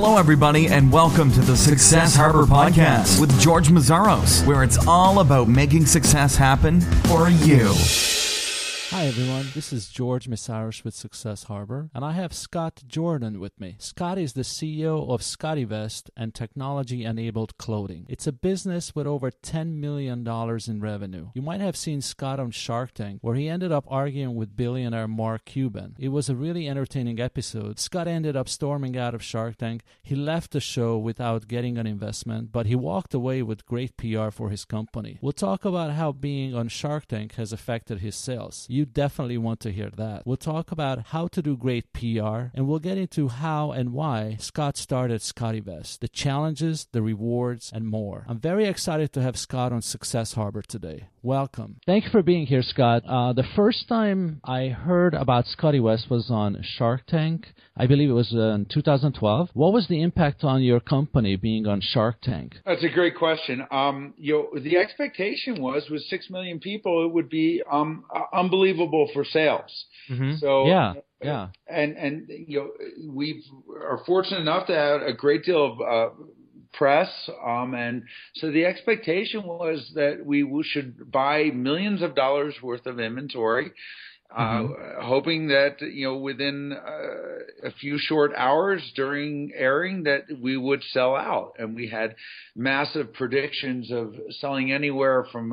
Hello, everybody, and welcome to the Success Harbor Podcast with George Meszaros, where it's all about making success happen for you. Hi everyone, this is George Meszaros with Success Harbor, and I have Scott Jordan with me. Scott is the CEO of SCOTTeVEST and Technology Enabled Clothing. It's a business with over $10 million in revenue. You might have seen Scott on Shark Tank, where he ended up arguing with billionaire Mark Cuban. It was a really entertaining episode. Scott ended up storming out of Shark Tank. He left the show without getting an investment, but he walked away with great PR for his company. We'll talk about how being on Shark Tank has affected his sales you definitely want to hear that. We'll talk about how to do great PR, and we'll get into how and why Scott started SCOTTeVEST, the challenges, the rewards, and more. I'm very excited to have Scott on Success Harbor today. Welcome. Thank you for being here, Scott. Uh, the first time I heard about SCOTTeVEST was on Shark Tank. I believe it was uh, in 2012. What was the impact on your company being on Shark Tank? That's a great question. Um, you know, the expectation was with six million people, it would be um, unbelievable unbelievable for sales. Mm-hmm. So yeah, yeah, and and you know we are fortunate enough to have a great deal of. Uh, press um, and so the expectation was that we should buy millions of dollars worth of inventory mm-hmm. uh, hoping that you know within uh, a few short hours during airing that we would sell out, and we had massive predictions of selling anywhere from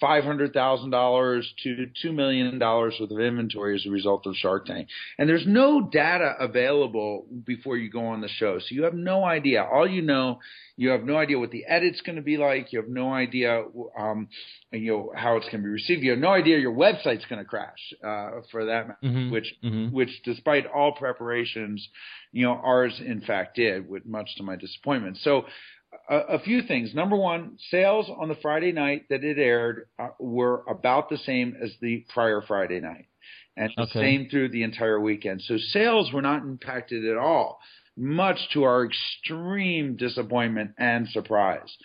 five hundred thousand dollars to two million dollars worth of inventory as a result of Shark Tank. And there's no data available before you go on the show, so you have no idea. All you know you have no idea what the edit's going to be like. You have no idea, um, you know, how it's going to be received. You have no idea your website's going to crash, uh, for that matter, mm-hmm. which, mm-hmm. which despite all preparations, you know, ours in fact did, with much to my disappointment. So, a, a few things. Number one, sales on the Friday night that it aired uh, were about the same as the prior Friday night and the okay. same through the entire weekend. So sales were not impacted at all much to our extreme disappointment and surprise.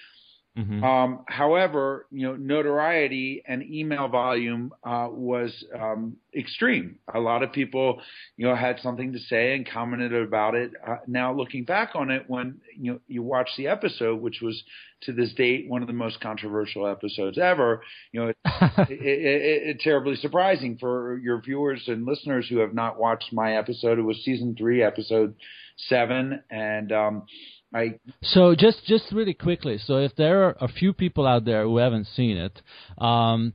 Mm-hmm. Um, however, you know, notoriety and email volume uh, was um, extreme. A lot of people, you know, had something to say and commented about it. Uh, now, looking back on it, when you know, you watch the episode, which was to this date one of the most controversial episodes ever, you know, it's it, it, it, terribly surprising for your viewers and listeners who have not watched my episode. It was season three, episode seven, and um, I. So just just really quickly, so if there are a few people out there who haven't seen it. Um,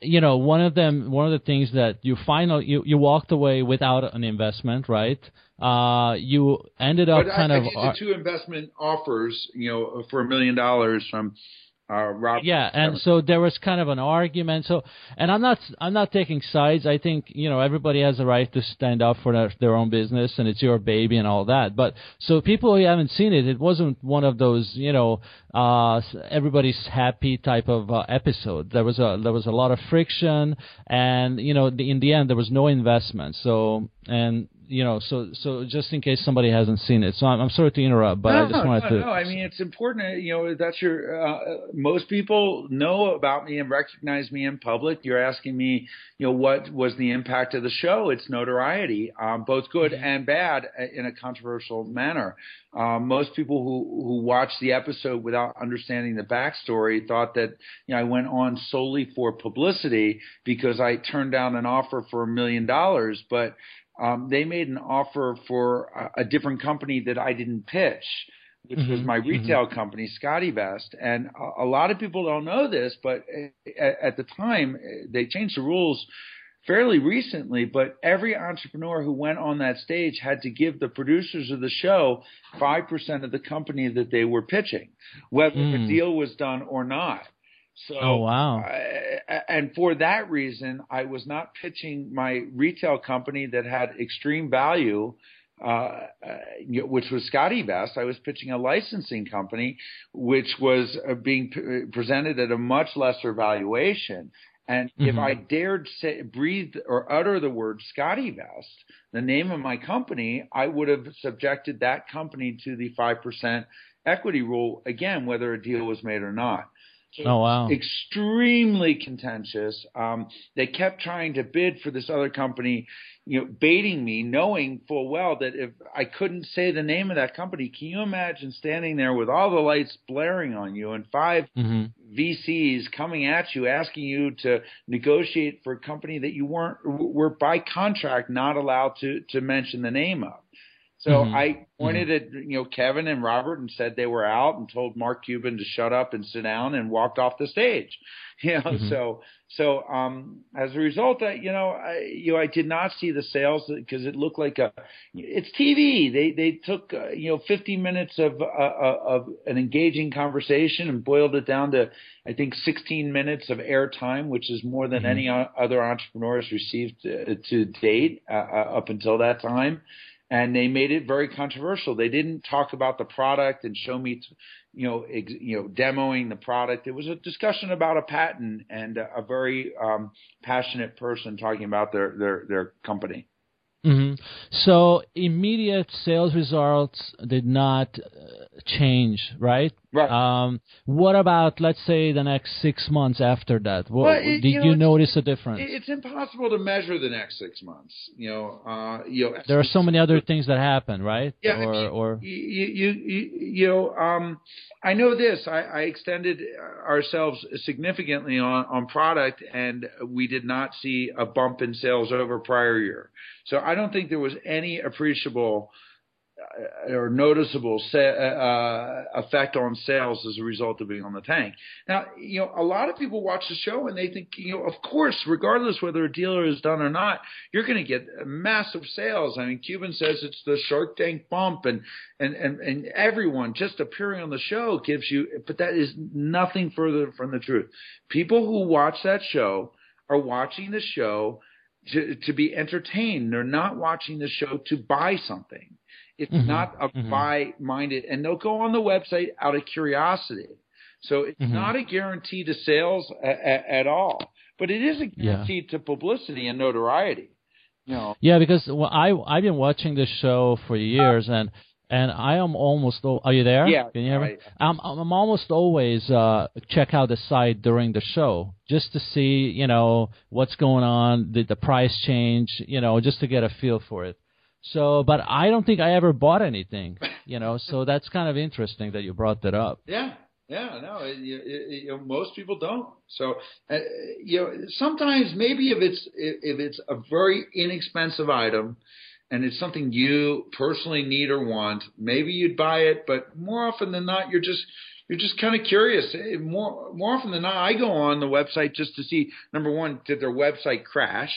you know, one of them, one of the things that you finally you, you walked away without an investment, right? Uh, you ended up but kind I, of. I did the two investment offers, you know, for a million dollars from uh, Rob. Yeah, and so there was kind of an argument. So, and I'm not I'm not taking sides. I think you know everybody has a right to stand up for their, their own business, and it's your baby and all that. But so people who haven't seen it, it wasn't one of those you know uh, everybody's happy type of uh, episode. There was a there was a lot of friction, and you know the, in the end there was no investment. So and you know, so so just in case somebody hasn't seen it. So I'm, I'm sorry to interrupt, but no, I just wanted no, to. No, I mean it's important. You know, that's your. Uh, most people know about me and recognize me in public. You're asking me, you know, what was the impact of the show? It's notoriety, um, both good mm-hmm. and bad, uh, in a controversial manner. Um, most people who who watched the episode without understanding the backstory thought that you know I went on solely for publicity because I turned down an offer for a million dollars, but um, they made an offer for a, a, different company that I didn't pitch, which mm-hmm, was my mm-hmm. retail mm-hmm. company, SCOTTeVEST. And a, a, lot of people don't know this, but at, at the time they changed the rules fairly recently, but every entrepreneur who went on that stage had to give the producers of the show 5% of the company that they were pitching, whether mm. the deal was done or not. So, oh wow! and for that reason, I was not pitching my retail company that had extreme value, uh, uh, which was SCOTTeVEST. I was pitching a licensing company, which was uh, being p- presented at a much lesser valuation. And mm-hmm. if I dared say, breathe or utter the word SCOTTeVEST, the name of my company, I would have subjected that company to the five percent equity rule again, whether a deal was made or not. Oh wow! Extremely contentious. Um, they kept trying to bid for this other company, you know, baiting me, knowing full well that if I couldn't say the name of that company, can you imagine standing there with all the lights blaring on you and 5 mm-hmm. VCs coming at you, asking you to negotiate for a company that you weren't were by contract not allowed to to mention the name of. So mm-hmm. I pointed mm-hmm. at you know Kevin and Robert and said they were out and told Mark Cuban to shut up and sit down and walked off the stage. You know, mm-hmm. so so um, as a result, I, you know, I, you know, I did not see the sales because it looked like a it's TV. They they took uh, you know 50 minutes of uh, uh, of an engaging conversation and boiled it down to I think 16 minutes of airtime, which is more than mm-hmm. any other entrepreneur has received to, uh, to date uh, uh, up until that time and they made it very controversial. They didn't talk about the product and show me, you know, ex, you know, demoing the product. It was a discussion about a patent and a, a very um, passionate person talking about their their their company. Mm-hmm. So immediate sales results did not uh, change, right? Right. Um, what about let's say the next six months after that? What, well, it, did you, know, you notice a difference? It's impossible to measure the next six months. You know, uh, you know. There are so many other things that happen, right? Yeah. Or, I mean, or you, you, you, you know, um, I know this. I, I extended ourselves significantly on, on product, and we did not see a bump in sales over prior year. So I don't think there was any appreciable or noticeable sa- uh, effect on sales as a result of being on the tank. Now, you know, a lot of people watch the show and they think, you know, of course, regardless whether a dealer is done or not, you're going to get massive sales. I mean, Cuban says it's the Shark Tank bump, and and and and everyone just appearing on the show gives you, but that is nothing further from the truth. People who watch that show are watching the show to, to be entertained. They're not watching the show to buy something. It's mm-hmm. not a mm-hmm. buy minded, and they'll go on the website out of curiosity. So it's mm-hmm. not a guarantee to sales a, a, at all, but it is a guarantee yeah. to publicity and notoriety. You know. Yeah, because well, I I've been watching this show for years, and and I am almost. Are you there? Yeah. Can you hear me? I'm I'm almost always uh, check out the site during the show just to see you know what's going on, the the price change, you know, just to get a feel for it. So, but I don't think I ever bought anything, you know. so that's kind of interesting that you brought that up. Yeah. Yeah, no, it, it, know, most people don't. So, uh, you know, sometimes maybe if it's if it's a very inexpensive item, and it's something you personally need or want, maybe you'd buy it. But more often than not, you're just you're just kind of curious. Eh, more more often than not, I go on the website just to see number one, did their website crash?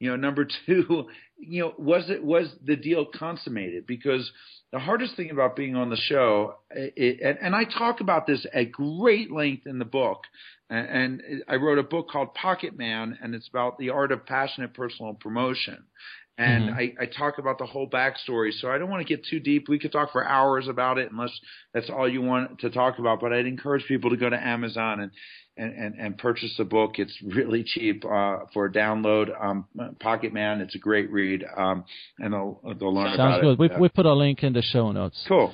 You know, number two, you know, was it was the deal consummated? Because the hardest thing about being on the show, it, and, and I talk about this at great length in the book, and, and I wrote a book called Pocket Man, and it's about the art of passionate personal promotion and mm-hmm. I, I talk about the whole backstory. So I don't want to get too deep. We could talk for hours about it, unless that's all you want to talk about. But I'd encourage people to go to Amazon and and and, and purchase the book. It's really cheap uh, for a download. Um, Pocket Man, it's a great read, um, and they'll they'll learn Sounds about good. it. We we put a link in the show notes. Cool.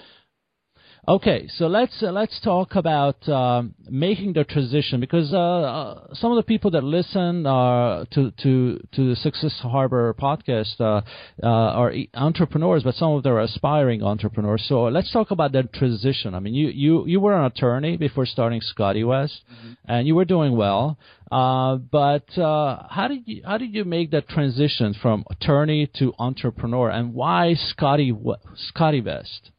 Okay, so let's uh, let's talk about um, making the transition because uh, uh, some of the people that listen uh, to to to the Success Harbor podcast uh, uh, are entrepreneurs, but some of them are aspiring entrepreneurs. So let's talk about that transition. I mean, you you you were an attorney before starting SCOTTeVEST, mm-hmm. and you were doing well. but how did you how did you make that transition from attorney to entrepreneur, and why Scotty SCOTTeVEST?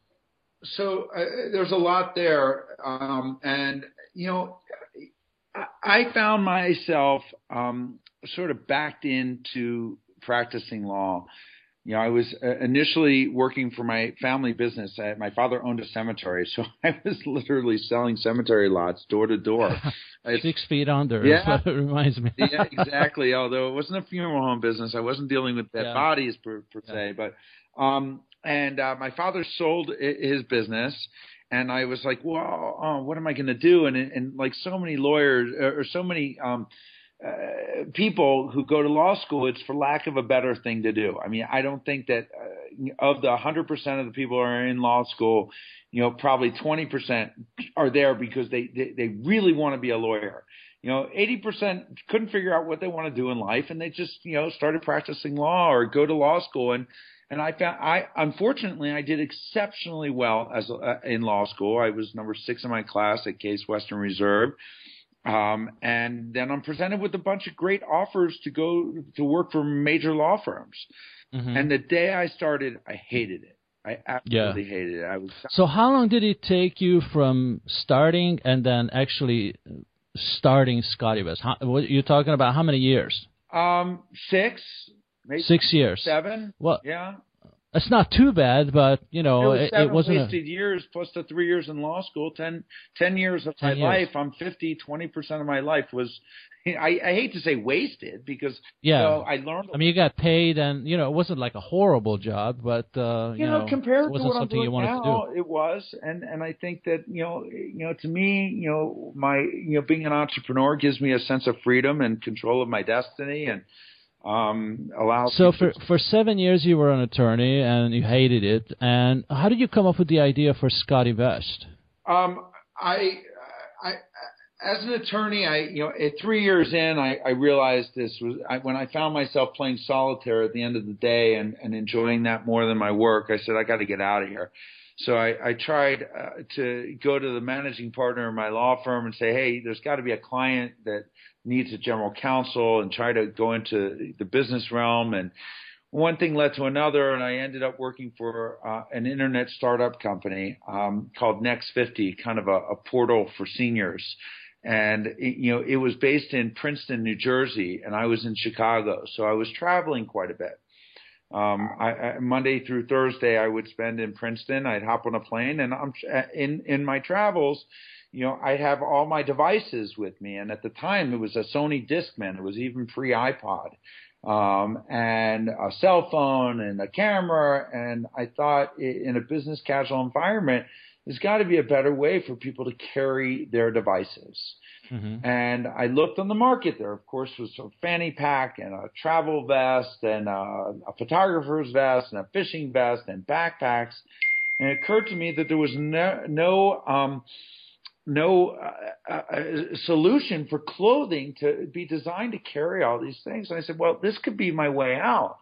So uh, there's a lot there, um, and you know, I, I found myself um, sort of backed into practicing law. You know, I was uh, initially working for my family business. I, my father owned a cemetery, so I was literally selling cemetery lots door to door. Six feet under. Yeah, it reminds me. yeah, exactly. Although it wasn't a funeral home business, I wasn't dealing with dead yeah. bodies per, per yeah. se, but um, and uh, my father sold his business and I was like, well, oh, what am I going to do? And and like so many lawyers or so many um, uh, people who go to law school, it's for lack of a better thing to do. I mean, I don't think that uh, of the 100% of the people who are in law school, you know, probably 20% are there because they, they, they really want to be a lawyer. You know, 80% couldn't figure out what they want to do in life and they just, you know, started practicing law or go to law school. And, and I found, I, unfortunately, I did exceptionally well as uh, in law school. I was number six in my class at Case Western Reserve. Um, and then I'm presented with a bunch of great offers to go to work for major law firms. Mm-hmm. And the day I started, I hated it. I absolutely yeah. hated it. I was so. How long did it take you from starting and then actually starting? How, what, you're talking about how many years? Um, six. Maybe six years. Seven. Well, yeah. It's not too bad, but you know, it, it wasn't wasted a, years plus the three years in law school. Ten, ten years of my years. life. I'm 50. 20 percent of my life was. I, I hate to say wasted because yeah, you know, I learned. I mean, you got paid, and you know, it wasn't like a horrible job, but uh, you, you know, compared it wasn't to what something I'm you doing wanted now, to do. it was, and and I think that you know, you know, to me, you know, my you know, being an entrepreneur gives me a sense of freedom and control of my destiny, and um. So for for seven years you were an attorney and you hated it. And how did you come up with the idea for SCOTTeVEST? Um, I, I, as an attorney, I you know, at three years in, I, I realized this was I, when I found myself playing solitaire at the end of the day and, and enjoying that more than my work. I said I got to get out of here. So I, I tried uh, to go to the managing partner of my law firm and say, hey, there's got to be a client that needs a general counsel and try to go into the business realm. And one thing led to another, and I ended up working for uh, an internet startup company um, called Next 50, kind of a, a portal for seniors. And it, you know, it was based in Princeton, New Jersey, and I was in Chicago, so I was traveling quite a bit. Um, I, I, Monday through Thursday, I would spend in Princeton. I'd hop on a plane, and I'm in in my travels you know, I'd have all my devices with me. And at the time, it was a Sony Discman. It was even pre iPod, um, and a cell phone and a camera. And I thought, in a business casual environment, there's got to be a better way for people to carry their devices. Mm-hmm. And I looked on the market. There, of course, was a fanny pack and a travel vest and a, a photographer's vest and a fishing vest and backpacks. And it occurred to me that there was no, no um, no uh, uh, uh, solution for clothing to be designed to carry all these things. And I said, well, this could be my way out.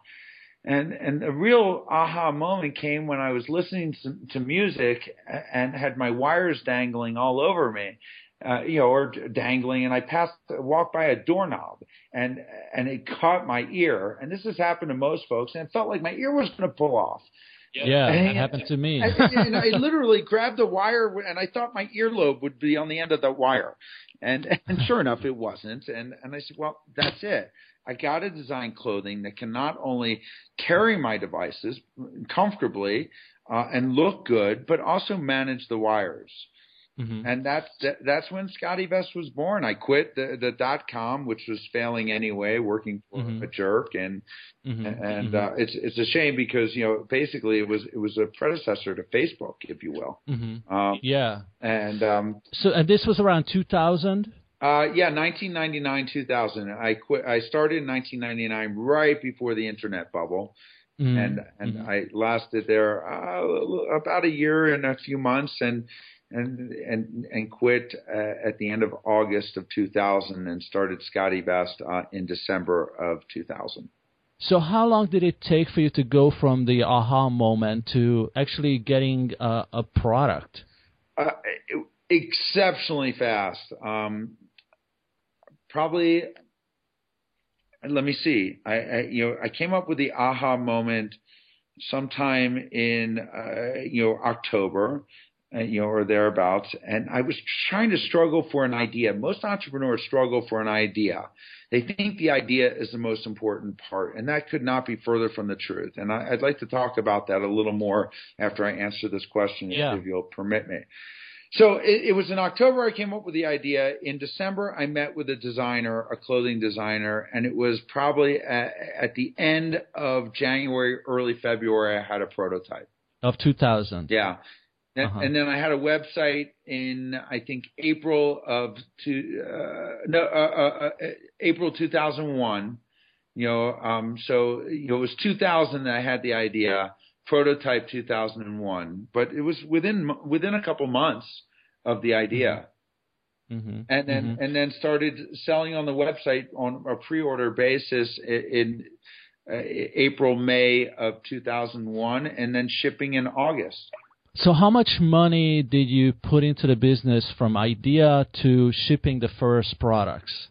And and a real aha moment came when I was listening to, to music and had my wires dangling all over me, uh, you know, or dangling, and I passed walked by a doorknob and and it caught my ear. And this has happened to most folks, and it felt like my ear was going to pull off. Yeah, and, that happened to me. and, and I literally grabbed the wire, and I thought my earlobe would be on the end of the wire, and and sure enough, it wasn't. And and I said, well, that's it. I got to design clothing that can not only carry my devices comfortably uh, and look good, but also manage the wires. Mm-hmm. And that's that's when SCOTTeVEST was born. I quit the the dot com, which was failing anyway, working for mm-hmm. a jerk, and mm-hmm. and mm-hmm. uh, it's it's a shame because you know basically it was it was a predecessor to Facebook, if you will. Mm-hmm. Um, yeah. And um, so and this was around 2000. Uh, yeah, 1999, 2000. I quit. I started in 1999, right before the internet bubble. Mm-hmm. and and mm-hmm. I lasted there uh, about a year and a few months, and and and and quit uh, at the end of August of 2000 and started SCOTTeVEST uh, in December of 2000. So how long did it take for you to go from the aha moment to actually getting a, a product? Uh, exceptionally fast. Um, probably. Let me see. I, I, you know I came up with the aha moment sometime in uh, you know October uh, you know, or thereabouts. And I was trying to struggle for an idea. Most entrepreneurs struggle for an idea. They think the idea is the most important part, and that could not be further from the truth. And I, would like to talk about that a little more after I answer this question, yeah. if you'll permit me. So it, it, was in October I came up with the idea. In December, I met with a designer, a clothing designer, and it was probably at, at the end of January, early February, I had a prototype of 2000. Yeah uh-huh. and then I had a website in I think April of two uh, no uh, uh, uh April 2001. You know, um, so you know, it was 2000 that I had the idea. Prototype 2001, but it was within within a couple months of the idea. Mm-hmm. mm-hmm. And then mm-hmm. and then started selling on the website on a pre-order basis in, in uh, April May of 2001, and then shipping in August. So, how much money did you put into the business from idea to shipping the first products?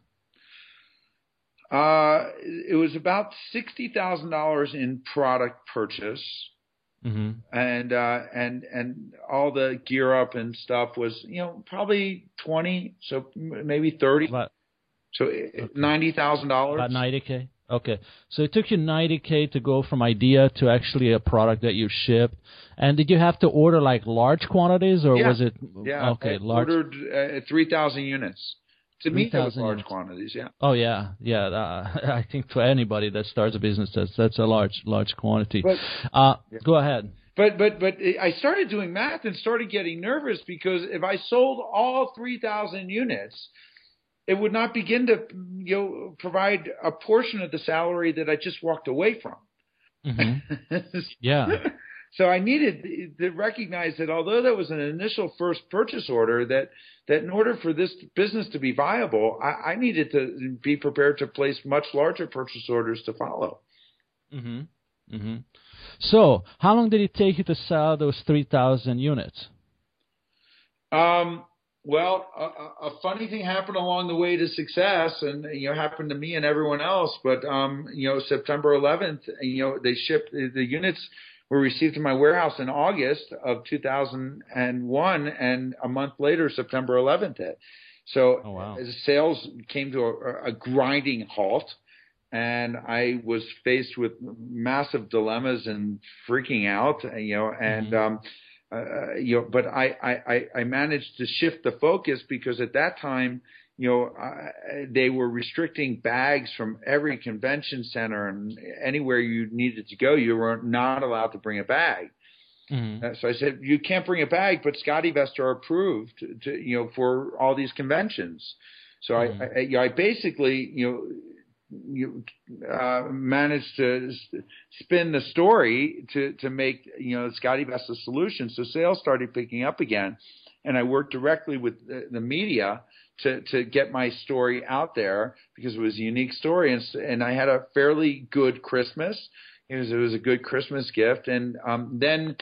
Uh, it was about sixty thousand dollars in product purchase, mm-hmm. and uh, and and all the gear up and stuff was you know probably twenty, so maybe thirty. About, so okay. ninety thousand dollars. About ninety k. Okay, so it took you 90k to go from idea to actually a product that you shipped. And did you have to order like large quantities, or yeah. was it? Yeah, okay, I large. Ordered uh, 3,000 units. To 3, me, that was large units. quantities. Yeah. Oh yeah, yeah. Uh, I think to anybody that starts a business, that's that's a large large quantity. But, uh, yeah. Go ahead. But but but I started doing math and started getting nervous because if I sold all 3,000 units it would not begin to you know provide a portion of the salary that I just walked away from. Mm-hmm. yeah. so I needed to recognize that although that was an initial first purchase order, that that in order for this business to be viable, I, I needed to be prepared to place much larger purchase orders to follow. Mm-hmm. Mm-hmm. So, how long did it take you to sell those three thousand units? Um, well, a, a, funny thing happened along the way to success, and you know, happened to me and everyone else. But um, you know, September 11th, you know, they shipped the units were received in my warehouse in August of 2001, and a month later, September 11th hit. So oh, wow. sales came to a, a grinding halt, and I was faced with massive dilemmas and freaking out. You know, and mm-hmm. um, uh, you know, but I, I, I managed to shift the focus because at that time, you know, uh, they were restricting bags from every convention center and anywhere you needed to go, you were not allowed to bring a bag. Mm-hmm. Uh, so I said, you can't bring a bag, but SCOTTeVEST are approved to, to, you know, for all these conventions. So mm-hmm. I, I, you know, I basically, you know, you uh, managed to spin the story to to make you know SCOTTeVEST a solution. So sales started picking up again, and I worked directly with the, the media to to get my story out there because it was a unique story, and and I had a fairly good Christmas. It was it was a good Christmas gift, and um, then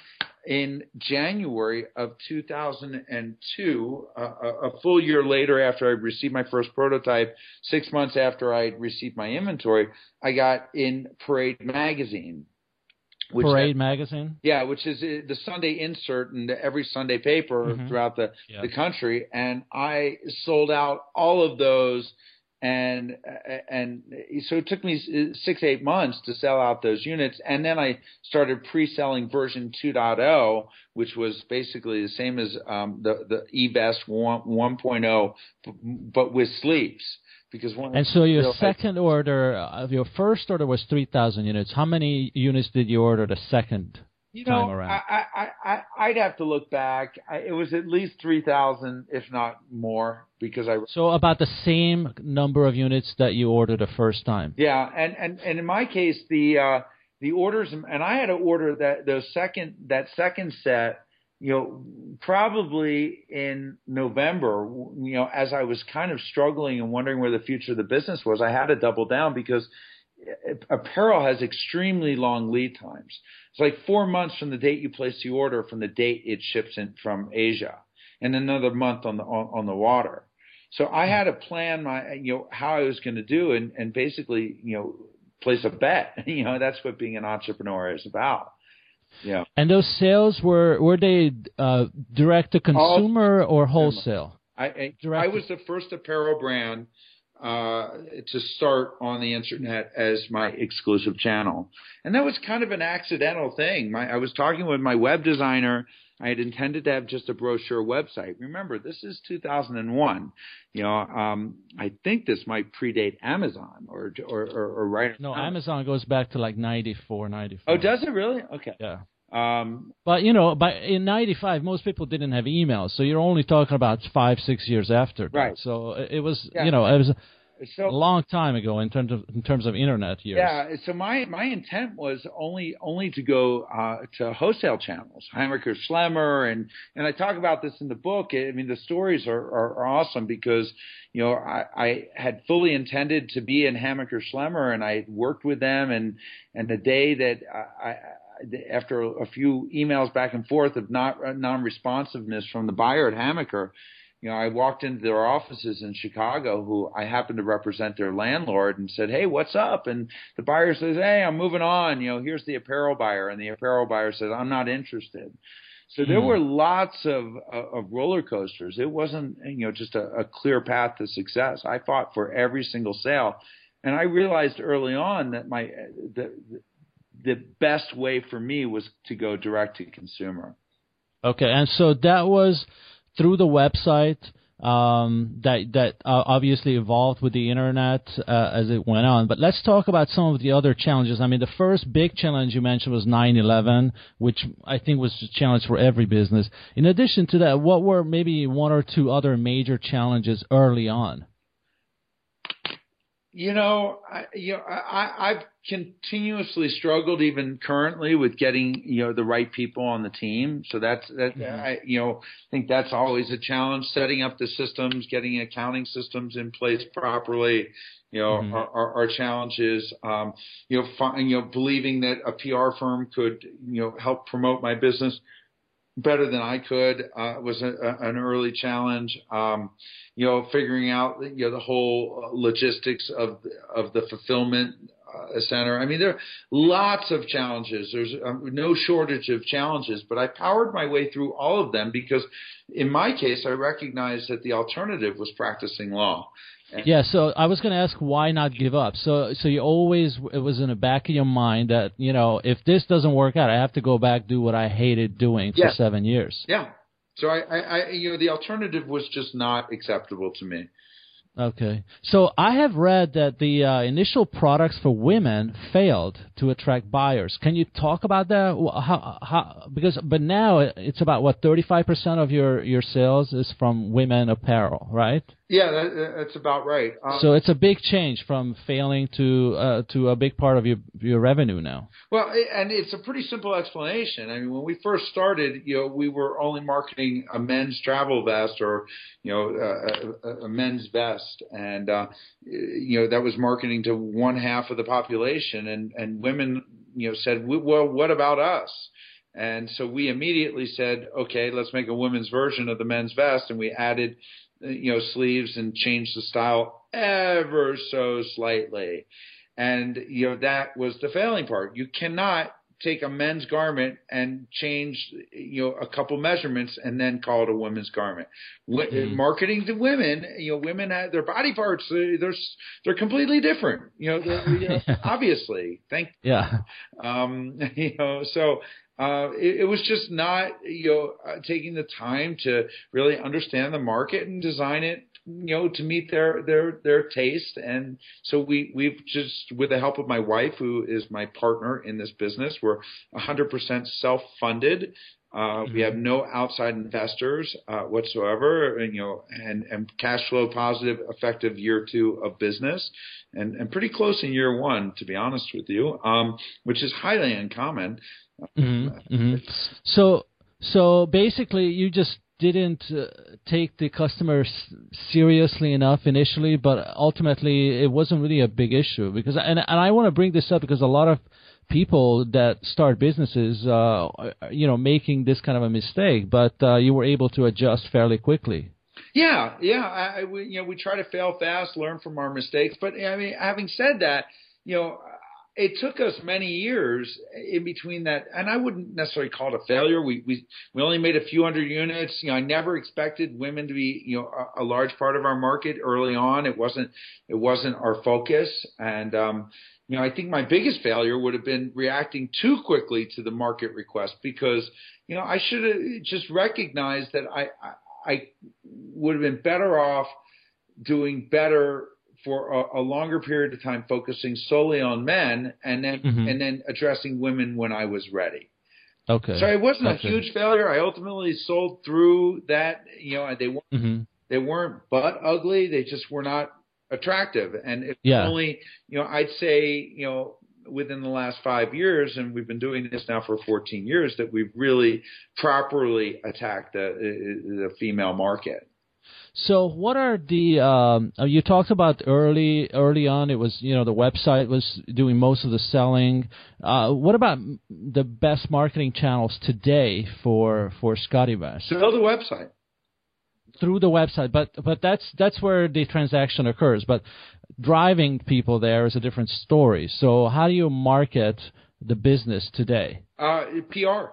in January of 2002, uh, a full year later after I received my first prototype, six months after I received my inventory, I got in Parade magazine. Parade had, magazine. Yeah, which is uh, the Sunday insert in every Sunday paper mm-hmm. throughout the yeah. the country, and I sold out all of those and and so it took me six eight months to sell out those units. And then i started pre-selling version 2.0 which was basically the same as um, the the eVest 1, 1.0 but with sleeves. Because one and so your second order of uh, your first order was 3000 units. How many units did you order the second you know, I, I, I, I'd have to look back. I, it was at least 3,000, if not more, because I. So about the same number of units that you ordered the first time. Yeah, and, and, and in my case, the, uh, the orders, and I had to order that, those second, that second set, you know, probably in November, you know, as I was kind of struggling and wondering where the future of the business was, I had to double down because apparel has extremely long lead times. It's like four months from the date you place the order from the date it ships in from Asia, and another month on the on, on the water. So I had to plan my you know how I was going to do and and basically you know place a bet. You know that's what being an entrepreneur is about. Yeah. And those sales were were they uh, direct to consumer All, or wholesale? I I, I was the first apparel brand uh, to start on the internet as my exclusive channel. And that was kind of an accidental thing. My, I was talking with my web designer. I had intended to have just a brochure website. Remember, this is 2001. You know, um, I think this might predate Amazon or or or, or right. No, Amazon goes back to like 94, 95. Oh, does it really? Okay. Yeah. Um, but you know, by in '95, most people didn't have emails, so you're only talking about five, six years after. That. Right. So it was, Yeah. you know, it was so a long time ago in terms of in terms of internet years. Yeah, so my my intent was only only to go uh, to wholesale channels, Hammacher Schlemmer, and and I talk about this in the book. I mean, the stories are are, are awesome because you know I, I had fully intended to be in Hammacher Schlemmer, and I worked with them, and and the day that I. I after a few emails back and forth of not non-responsiveness from the buyer at Hammacher, you know, I walked into their offices in Chicago, who I happened to represent their landlord, and said, "Hey, what's up?" And the buyer says, "Hey, I'm moving on. You know, here's the apparel buyer," and the apparel buyer says, "I'm not interested." So there Hmm. were lots of of roller coasters. It wasn't, you know, just a, a clear path to success. I fought for every single sale, and I realized early on that my the the best way for me was to go direct to consumer. Okay, and so that was through the website um, that that uh, obviously evolved with the internet uh, as it went on. But let's talk about some of the other challenges. I mean, the first big challenge you mentioned was 9/11, which I think was a challenge for every business. In addition to that, what were maybe one or two other major challenges early on? You know, I, you know, I, I've continuously struggled, even currently, with getting you know the right people on the team. So that's that. Mhm. I, you know, I think that's always a challenge. Setting up the systems, getting accounting systems in place properly. You know, Mhm. are, are, are challenges. Um, you know, fi- you know, believing that a PR firm could you know help promote my business better than I could uh, was a, a, an early challenge. Um, you know, figuring out you know the whole logistics of of the fulfillment uh, center. I mean, there are lots of challenges. There's um, no shortage of challenges, but I powered my way through all of them because, in my case, I recognized that the alternative was practicing law. Yeah, so I was going to ask why not give up. So so you always it was in the back of your mind that you know if this doesn't work out, I have to go back do what I hated doing for Yeah. seven years. Yeah. So I, I, I, you know, the alternative was just not acceptable to me. Okay. So I have read that the uh, initial products for women failed to attract buyers. Can you talk about that? How, how, because but now it's about what 35% of your your sales is from women apparel, right? Yeah, that, that's about right. Um, So it's a big change from failing to uh, to a big part of your your revenue now. Well, and it's a pretty simple explanation. I mean, when we first started, you know, we were only marketing a men's travel vest or, you know, a, a, a men's vest, and uh, you know that was marketing to one half of the population, and and women, you know, said, well, what about us? And so we immediately said, okay, let's make a women's version of the men's vest, and we added, you know, sleeves and changed the style ever so slightly. And you know that was the failing part. You cannot take a men's garment and change you know a couple measurements and then call it a women's garment. Mhm. Marketing to women, you know, women have their body parts. They're they're, they're completely different. You know, you know obviously. Thank Yeah. um, you know, so uh, it, it was just not, you know, uh, taking the time to really understand the market and design it, you know, to meet their their their taste. And so we we've just, with the help of my wife, who is my partner in this business, we're 100% self-funded. Uh, we have no outside investors uh, whatsoever, and you know, and and cash flow positive, effective year two of business, and and pretty close in year one, to be honest with you, um, which is highly uncommon. Hmm hmm So so basically, you just didn't uh, take the customers seriously enough initially, but ultimately it wasn't really a big issue because and and I want to bring this up because a lot of people that start businesses, uh, are, you know, making this kind of a mistake, but uh, you were able to adjust fairly quickly. Yeah, yeah. I, I we, you know, we try to fail fast, learn from our mistakes. But I mean, having said that, you know, it took us many years in between that, and I wouldn't necessarily call it a failure. We we we only made a few hundred units. You know, I never expected women to be you know a, a large part of our market early on. It wasn't it wasn't our focus, and um, you know, I think my biggest failure would have been reacting too quickly to the market request because you know I should have just recognized that I I, I would have been better off doing better for a, a longer period of time, focusing solely on men, and then Mhm. and then addressing women when I was ready. Okay. So it wasn't okay. a huge failure. I ultimately sold through that. You know, they weren't mm-hmm. they weren't butt ugly. They just were not attractive. And it's yeah. only you know I'd say you know within the last five years, and we've been doing this now for 14 years, that we've really properly attacked the the female market. So, what are the? Um, uh, you talked about early, early on. It was you know the website was doing most of the selling. Uh, what about the best marketing channels today for for SCOTTeVEST? So the website. Through the website, but but that's that's where the transaction occurs. But driving people there is a different story. So, how do you market the business today? Uh, PR.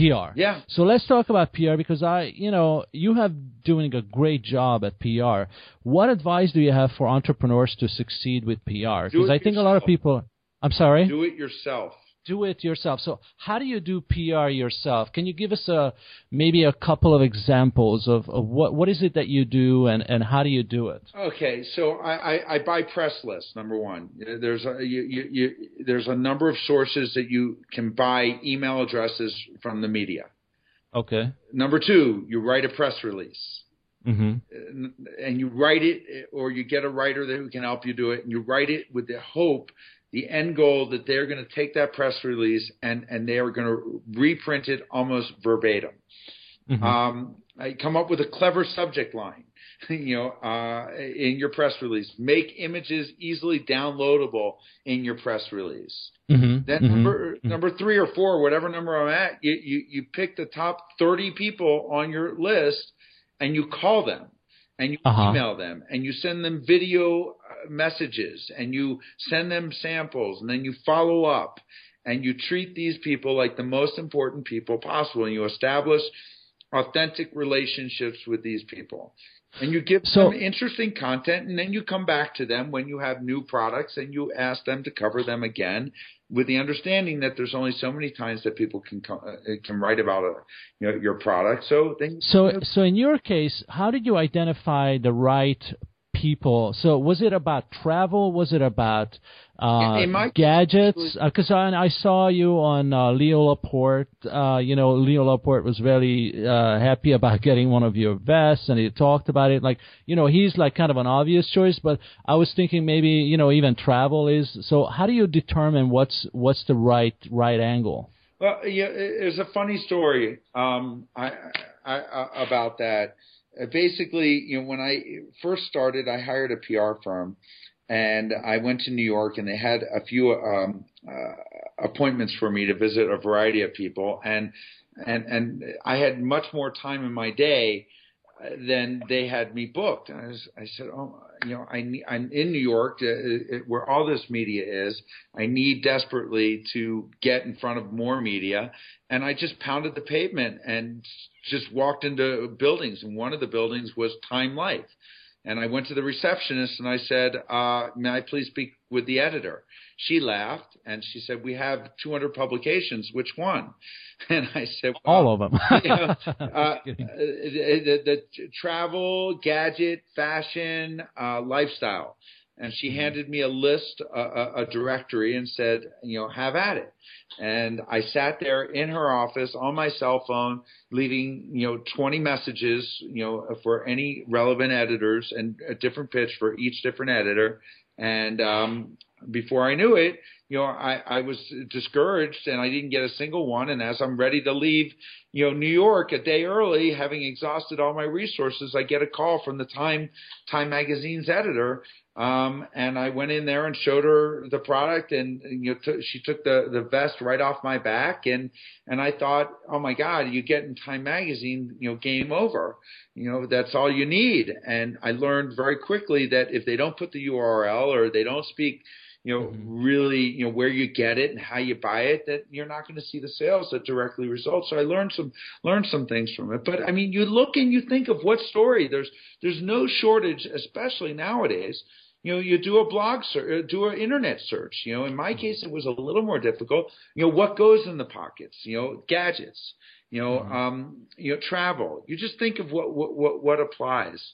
PR. Yeah. So let's talk about PR because I, you know, you have doing a great job at PR. What advice do you have for entrepreneurs to succeed with PR? Because I think a lot of people. I'm sorry. Do it yourself. Do it yourself. So how do you do PR yourself? Can you give us a maybe a couple of examples of, of what what is it that you do and, and how do you do it? Okay, so I, I, I buy press lists. Number one, there's a you, you, you, there's a number of sources that you can buy email addresses from the media. Okay. Number two, you write a press release. Mm-hmm. And you write it, or you get a writer that who can help you do it, and you write it with the hope the end goal that they're going to take that press release and, and they are going to reprint it almost verbatim. Mm-hmm. Um, I come up with a clever subject line, you know, uh, in your press release. Make images easily downloadable in your press release. Mm-hmm. Then mm-hmm. number number three or four, whatever number I'm at, you, you you pick the top 30 people on your list and you call them and you uh-huh. email them and you send them video messages and you send them samples and then you follow up and you treat these people like the most important people possible and you establish authentic relationships with these people. And you give so, them interesting content and then you come back to them when you have new products and you ask them to cover them again with the understanding that there's only so many times that people can uh, can write about a, you know, your product. So then so so in your case how did you identify the right people. So was it about travel? Was it about uh, gadgets? Because uh, I, I saw you on uh, Leo Laporte. Uh, you know, Leo Laporte was very uh, happy about getting one of your vests, and he talked about it. Like, you know, he's like kind of an obvious choice, but I was thinking maybe you know even travel is. So how do you determine what's what's the right right angle? Well, yeah, there's a funny story um, I, I, I, about that. Uh, basically, you know, when I first started, I hired a PR firm, and I went to New York, and they had a few um, uh, appointments for me to visit a variety of people, and and and I had much more time in my day than they had me booked. And I, was, I said, oh, you know, I, I'm in New York, uh, where all this media is. I need desperately to get in front of more media, and I just pounded the pavement and just walked into buildings. And one of the buildings was Time Life. And I went to the receptionist and I said, uh, "May I please speak with the editor?" She laughed and she said, "We have 200 publications. Which one?" And I said, well, "All of them." you know, uh, the, the, the, travel, gadget, fashion, uh, lifestyle. And she handed me a list, a, a directory, and said, "You know, have at it." And I sat there in her office on my cell phone, leaving you know 20 messages, you know, for any relevant editors and a different pitch for each different editor. And um, before I knew it, you know, I, I was discouraged and I didn't get a single one. And as I'm ready to leave, you know, New York a day early, having exhausted all my resources, I get a call from the Time Time Magazine's editor um, and I went in there and showed her the product, and, and you know, t- she took the the vest right off my back, and and I thought, oh my God, you get in Time Magazine, you know, game over. You know, that's all you need. And I learned very quickly that if they don't put the URL or they don't speak you know, mm-hmm. really, you know, where you get it and how you buy it, that you're not going to see the sales that directly result. So I learned some learned some things from it. But I mean, you look and you think of what story. There's there's no shortage, especially nowadays. You know, you do a blog search, uh, do an internet search. You know, in my case, it was a little more difficult. You know, what goes in the pockets? You know, gadgets. You know, mm-hmm. um, you know, travel. You just think of what what what, what applies.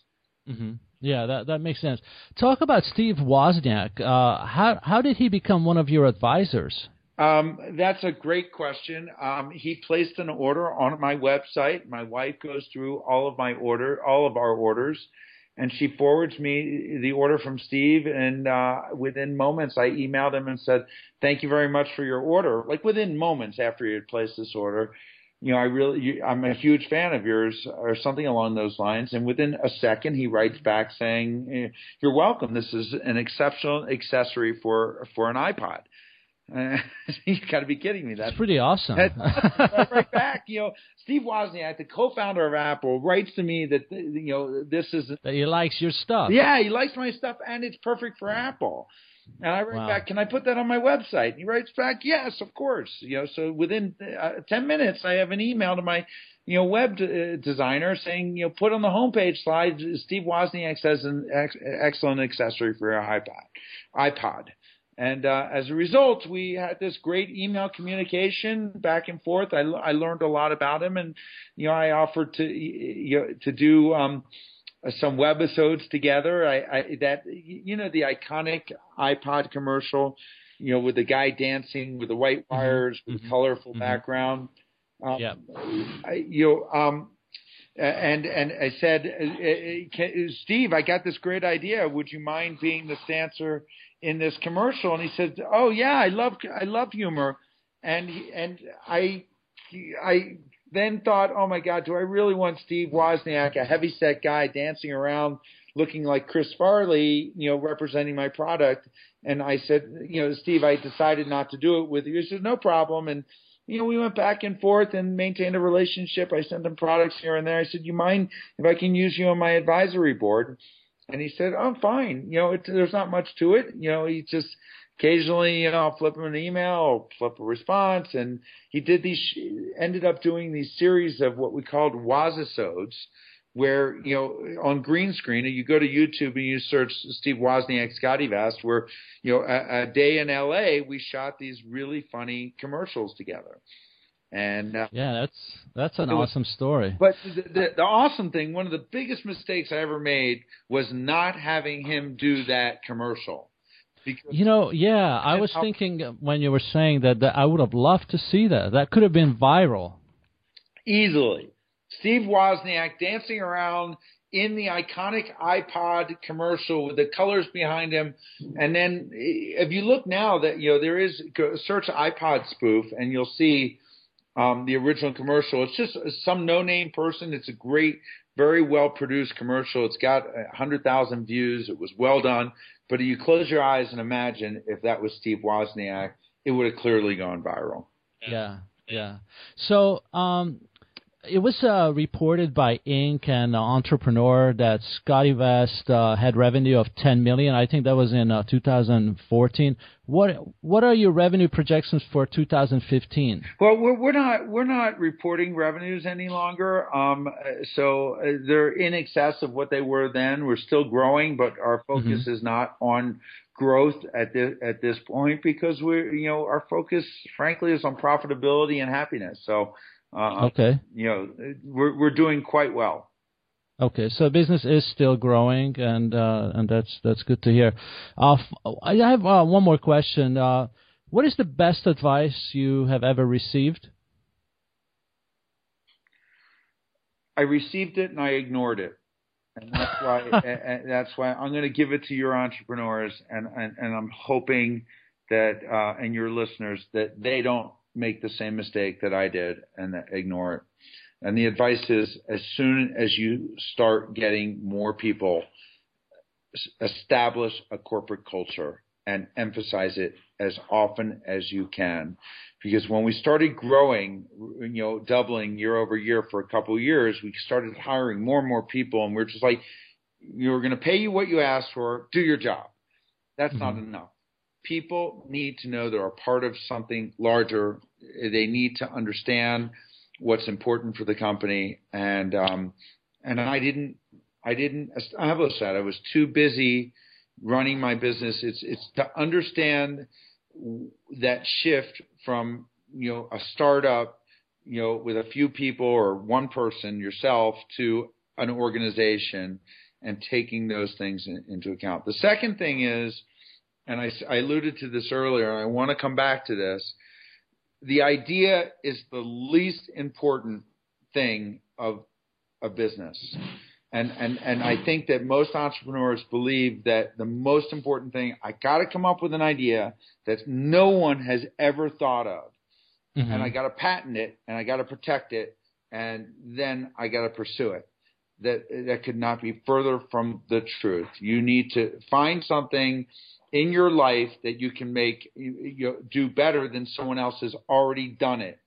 Mm-hmm. Yeah, that that makes sense. Talk about Steve Wozniak. Uh, how how did he become one of your advisors? Um, that's a great question. Um, he placed an order on my website. My wife goes through all of my order, all of our orders, and she forwards me the order from Steve. And uh, within moments, I emailed him and said, "Thank you very much for your order." Like within moments after he had placed this order, you know, I really, I'm a huge fan of yours, or something along those lines. And within a second, he writes back saying, eh, "You're welcome. This is an exceptional accessory for for an iPod." Uh, you got to be kidding me. That's pretty awesome. right back, you know, Steve Wozniak, the co-founder of Apple, writes to me that you know this is that he likes your stuff. Yeah, he likes my stuff, and it's perfect for Apple. And I write wow. back, can I put that on my website? And he writes back, yes, of course. You know, so within uh, ten minutes, I have an email to my you know, web d- uh, designer saying, you know, put on the homepage slide, Steve Wozniak says an ex- excellent accessory for your iPod. iPod. And uh, as a result, we had this great email communication back and forth. I, I learned a lot about him, and you know, I offered to you know, to do um, some webisodes together. I, I that you know the iconic iPod commercial, you know, with the guy dancing with the white mm-hmm. wires mm-hmm. with colorful mm-hmm. background. Um, yeah. I, you know, um, and and I said, uh, uh, Steve, I got this great idea. Would you mind being the dancer in this commercial, and he said, "Oh yeah, I love I love humor," and he, and I I then thought, "Oh my God, do I really want Steve Wozniak, a heavyset guy, dancing around looking like Chris Farley, you know, representing my product?" And I said, "You know, Steve, I decided not to do it with you." He said, "No problem," and you know, we went back and forth and maintained a relationship. I sent him products here and there. I said, "You mind if I can use you on my advisory board?" And he said, "I'm oh, fine. You know, it, there's not much to it. You know, he just occasionally, you know, I'll flip him an email or flip a response." And he did these, ended up doing these series of what we called Wazisodes, where you know on green screen, And you go to YouTube and you search Steve Wozniak SCOTTeVEST, where you know a, a day in L.A. we shot these really funny commercials together. And uh, yeah, that's that's an awesome was, story. But the, the, the awesome thing, one of the biggest mistakes I ever made was not having him do that commercial. Because you know, yeah, I was how, thinking when you were saying that that I would have loved to see that. That could have been viral. Easily, Steve Wozniak dancing around in the iconic iPod commercial with the colors behind him. And then if you look now that, you know, there is search iPod spoof and you'll see um, the original commercial. It's just some no-name person. It's a great, very well-produced commercial. It's got a hundred thousand views. It was well done. But you close your eyes and imagine if that was Steve Wozniak, it would have clearly gone viral. Yeah, yeah. So, um, it was uh, reported by Inc. and uh, Entrepreneur that SCOTTeVEST uh, had revenue of 10 million. I think that was in uh, 2014. What what are your revenue projections for 2015? Well, we're, we're not we're not reporting revenues any longer. Um, so uh, they're in excess of what they were then. We're still growing, but our focus mm-hmm. is not on growth at this at this point because we're you know our focus, frankly, is on profitability and happiness. So uh, okay. You know, we're we're doing quite well. Okay, so business is still growing, and uh, and that's that's good to hear. Uh, I have uh, one more question. Uh, what is the best advice you have ever received? I received it and I ignored it, and that's why and that's why I'm going to give it to your entrepreneurs, and and, and I'm hoping that uh, and your listeners that they don't make the same mistake that I did and ignore it. And the advice is as soon as you start getting more people, establish a corporate culture and emphasize it as often as you can. Because when we started growing, you know, doubling year over year for a couple of years, we started hiring more and more people, and we're just like, you're going to pay you what you asked for, do your job. That's mm-hmm. not enough people need to know they're a part of something larger. They need to understand what's important for the company. And um, and I didn't I didn't establish that. I was too busy running my business. It's it's to understand that shift from you know a startup you know with a few people or one person yourself to an organization and taking those things in, into account. The second thing is and I, I alluded to this earlier, and I want to come back to this, the idea is the least important thing of a business. And, and, and I think that most entrepreneurs believe that the most important thing, I got to come up with an idea that no one has ever thought of. Mm-hmm. And I got to patent it and I got to protect it. And then I got to pursue it. That, that could not be further from the truth. You need to find something in your life that you can make you, you do better than someone else has already done it.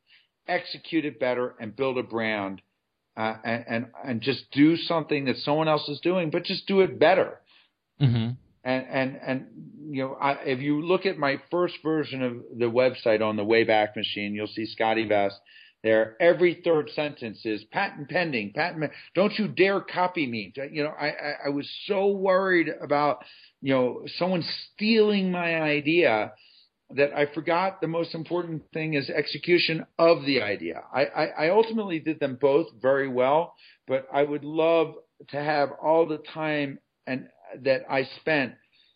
Execute it better and build a brand uh, and, and, and just do something that someone else is doing, but just do it better. Mm-hmm. And and and you know, I, if you look at my first version of the website on the Wayback Machine, you'll see SCOTTeVEST there. Every third sentence is patent pending, patent. Don't you dare copy me. You know, I, I I was so worried about you know someone stealing my idea that I forgot the most important thing is execution of the idea. I, I, I, ultimately did them both very well, but I would love to have all the time and that I spent,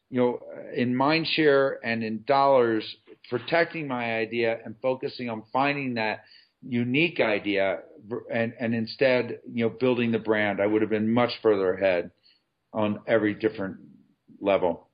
you know, in mind share and in dollars protecting my idea and focusing on finding that unique idea and, and instead, you know, building the brand. I would have been much further ahead on every different level.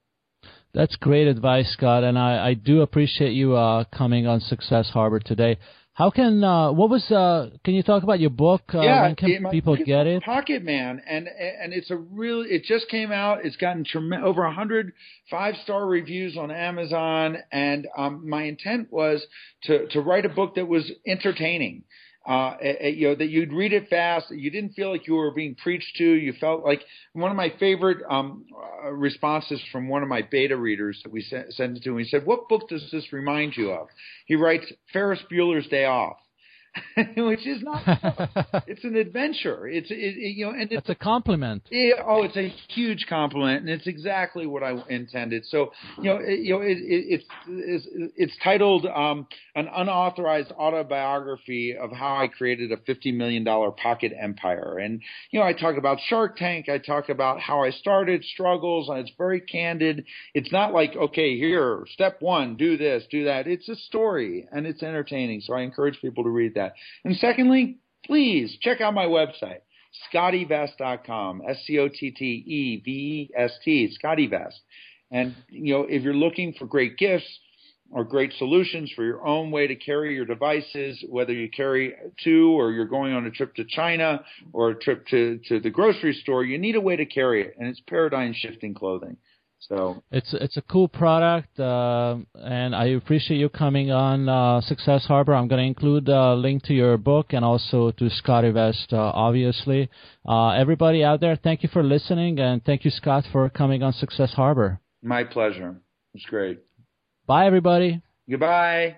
That's great advice, Scott, and I, I do appreciate you uh, coming on Success Harbor today. How can uh, what was uh, can you talk about your book? Uh, yeah, when can it, people get it? Pocket Man, and and it's a really it just came out. It's gotten trem- over a hundred five star reviews on Amazon, and um, my intent was to to write a book that was entertaining uh, you know, that you'd read it fast. You didn't feel like you were being preached to. You felt like one of my favorite um, uh, responses from one of my beta readers that we sent, sent it to. He said, "What book does this remind you of?" He writes, "Ferris Bueller's Day Off." which is not. it's an adventure. It's it, it, you know, and it's, a compliment. Yeah, oh, it's a huge compliment, and it's exactly what I intended. So you know, it, you know, it's, it's it's titled um, "An Unauthorized Autobiography of How I Created a Fifty Million Dollar Pocket Empire," and you know, I talk about Shark Tank. I talk about how I started, struggles, and it's very candid. It's not like okay, here, step one, do this, do that. It's a story, and it's entertaining. So I encourage people to read that that. And secondly, please check out my website, scottevest.com, S-C-O-T-T-E-V-E-S-T, SCOTTeVEST. And, you know, if you're looking for great gifts or great solutions for your own way to carry your devices, whether you carry two or you're going on a trip to China or a trip to, to the grocery store, you need a way to carry it. And it's paradigm shifting clothing. So it's it's a cool product, uh, and I appreciate you coming on uh, Success Harbor. I'm going to include a link to your book and also to SCOTTeVEST, uh, obviously. Uh, everybody out there, thank you for listening, and thank you, Scott, for coming on Success Harbor. My pleasure. It's great. Bye, everybody. Goodbye.